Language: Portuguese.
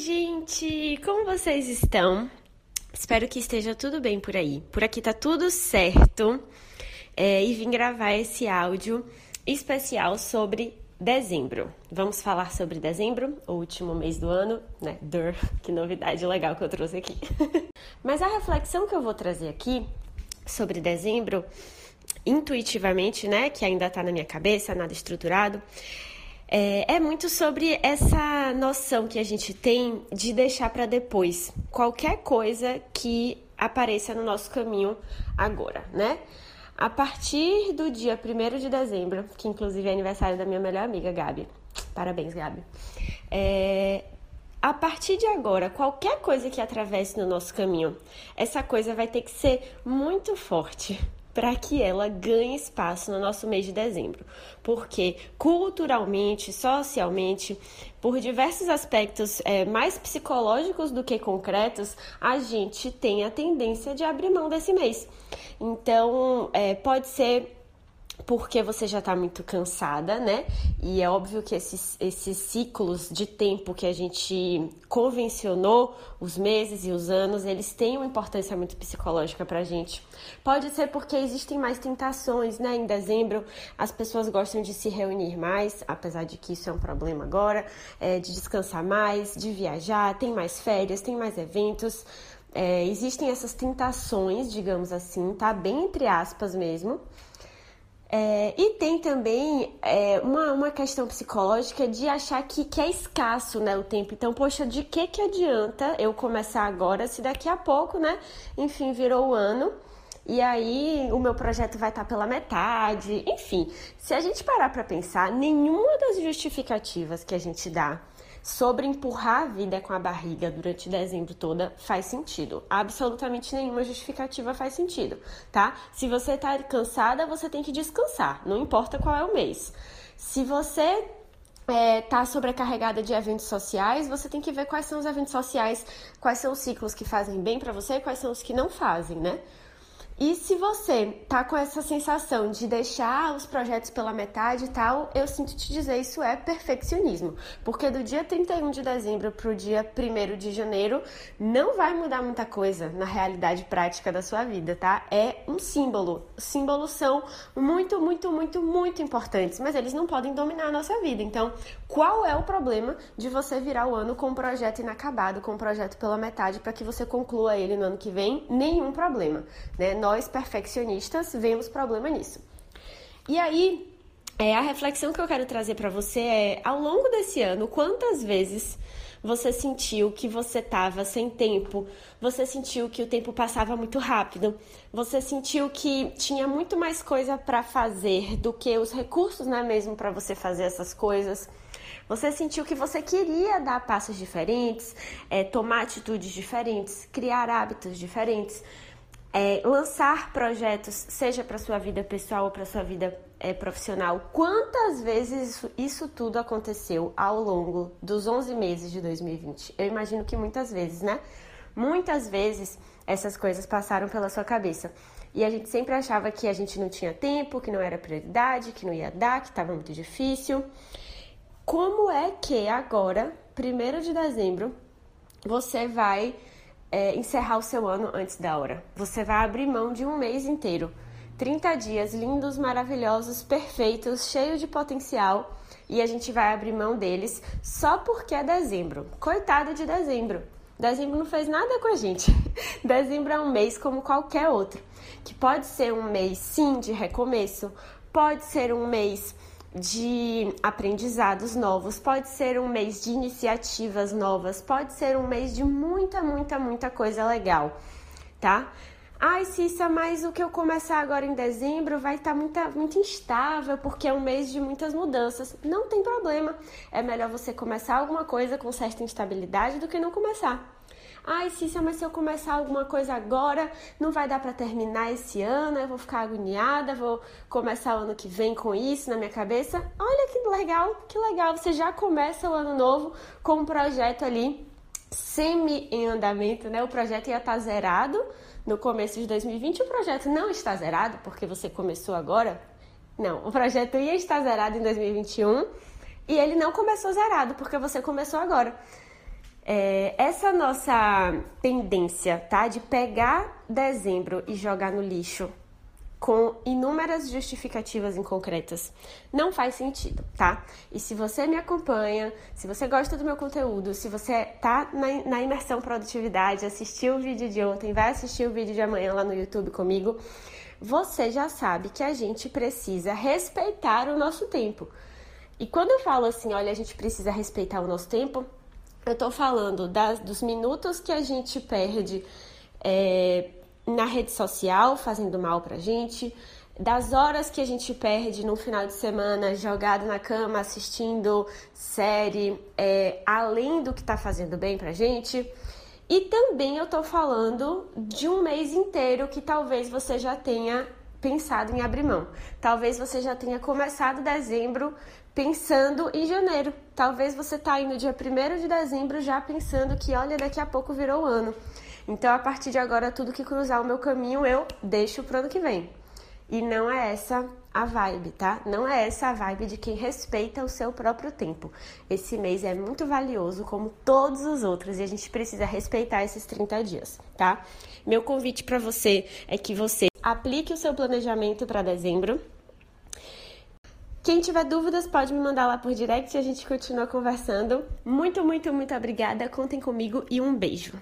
gente! Como vocês estão? Espero que esteja tudo bem por aí. Por aqui tá tudo certo. É, e vim gravar esse áudio especial sobre dezembro. Vamos falar sobre dezembro, o último mês do ano, né? Dur, que novidade legal que eu trouxe aqui. Mas a reflexão que eu vou trazer aqui sobre dezembro, intuitivamente, né? Que ainda tá na minha cabeça, nada estruturado é, é muito sobre essa noção que a gente tem de deixar para depois qualquer coisa que apareça no nosso caminho agora, né? A partir do dia 1 de dezembro, que inclusive é aniversário da minha melhor amiga, Gabi. Parabéns, Gabi. É, a partir de agora, qualquer coisa que atravesse no nosso caminho, essa coisa vai ter que ser muito forte, para que ela ganhe espaço no nosso mês de dezembro. Porque culturalmente, socialmente, por diversos aspectos é, mais psicológicos do que concretos, a gente tem a tendência de abrir mão desse mês. Então, é, pode ser porque você já está muito cansada, né? E é óbvio que esses, esses ciclos de tempo que a gente convencionou, os meses e os anos, eles têm uma importância muito psicológica pra gente. Pode ser porque existem mais tentações, né? Em dezembro, as pessoas gostam de se reunir mais, apesar de que isso é um problema agora, é, de descansar mais, de viajar, tem mais férias, tem mais eventos. É, existem essas tentações, digamos assim, tá? Bem entre aspas mesmo é, e tem também é, uma, uma questão psicológica de achar que, que é escasso né, o tempo. Então, poxa, de que, que adianta eu começar agora se daqui a pouco, né? Enfim, virou o ano e aí o meu projeto vai estar pela metade. Enfim, se a gente parar para pensar, nenhuma das justificativas que a gente dá sobre empurrar a vida com a barriga durante dezembro toda faz sentido. Absolutamente nenhuma justificativa faz sentido, tá? Se você tá cansada, você tem que descansar, não importa qual é o mês. Se você é, tá sobrecarregada de eventos sociais, você tem que ver quais são os eventos sociais, quais são os ciclos que fazem bem para você e quais são os que não fazem, né? E se você tá com essa sensação de deixar os projetos pela metade e tal, eu sinto te dizer, isso é perfeccionismo. Porque do dia 31 de dezembro pro dia 1 de janeiro não vai mudar muita coisa na realidade prática da sua vida, tá? É um símbolo. Símbolos são muito, muito, muito, muito importantes, mas eles não podem dominar a nossa vida. Então, qual é o problema de você virar o ano com um projeto inacabado, com um projeto pela metade, para que você conclua ele no ano que vem? Nenhum problema, né? Nós perfeccionistas vemos problema nisso. E aí, é, a reflexão que eu quero trazer para você é: ao longo desse ano, quantas vezes você sentiu que você estava sem tempo, você sentiu que o tempo passava muito rápido, você sentiu que tinha muito mais coisa para fazer do que os recursos, não é mesmo, para você fazer essas coisas. Você sentiu que você queria dar passos diferentes, é, tomar atitudes diferentes, criar hábitos diferentes é, lançar projetos, seja para sua vida pessoal ou para sua vida é, profissional. Quantas vezes isso, isso, tudo aconteceu ao longo dos 11 meses de 2020? Eu imagino que muitas vezes, né? Muitas vezes essas coisas passaram pela sua cabeça. E a gente sempre achava que a gente não tinha tempo, que não era prioridade, que não ia dar, que estava muito difícil. Como é que agora, 1 de dezembro, você vai é, encerrar o seu ano antes da hora. Você vai abrir mão de um mês inteiro. 30 dias lindos, maravilhosos, perfeitos, cheios de potencial. E a gente vai abrir mão deles só porque é dezembro. Coitado de dezembro. Dezembro não fez nada com a gente. dezembro é um mês como qualquer outro. Que pode ser um mês, sim, de recomeço. Pode ser um mês de aprendizados novos, pode ser um mês de iniciativas novas, pode ser um mês de muita, muita, muita coisa legal, tá? Ai, Cissa, mas o que eu começar agora em dezembro vai estar tá muito, muito instável, porque é um mês de muitas mudanças. Não tem problema. É melhor você começar alguma coisa com certa instabilidade do que não começar. Ai, Cícia, mas se eu começar alguma coisa agora, não vai dar para terminar esse ano, eu vou ficar agoniada, vou começar o ano que vem com isso na minha cabeça. Olha que legal, que legal, você já começa o ano novo com um projeto ali semi em andamento, né? O projeto ia estar tá zerado no começo de 2020, o projeto não está zerado porque você começou agora. Não, o projeto ia estar zerado em 2021 e ele não começou zerado porque você começou agora. É, essa nossa tendência, tá, de pegar dezembro e jogar no lixo com inúmeras justificativas inconcretas. Não faz sentido, tá? E se você me acompanha, se você gosta do meu conteúdo, se você tá na, na imersão produtividade, assistiu o vídeo de ontem, vai assistir o vídeo de amanhã lá no YouTube comigo, você já sabe que a gente precisa respeitar o nosso tempo. E quando eu falo assim, olha, a gente precisa respeitar o nosso tempo, eu tô falando das, dos minutos que a gente perde. É, na rede social fazendo mal pra gente, das horas que a gente perde no final de semana jogado na cama assistindo série, é, além do que tá fazendo bem pra gente. E também eu tô falando de um mês inteiro que talvez você já tenha pensado em abrir mão. Talvez você já tenha começado dezembro pensando em janeiro. Talvez você tá indo dia 1 de dezembro já pensando que, olha, daqui a pouco virou o ano. Então, a partir de agora, tudo que cruzar o meu caminho, eu deixo pro ano que vem. E não é essa a vibe, tá? Não é essa a vibe de quem respeita o seu próprio tempo. Esse mês é muito valioso, como todos os outros, e a gente precisa respeitar esses 30 dias, tá? Meu convite para você é que você aplique o seu planejamento para dezembro. Quem tiver dúvidas pode me mandar lá por direct e a gente continua conversando. Muito, muito, muito obrigada. Contem comigo e um beijo.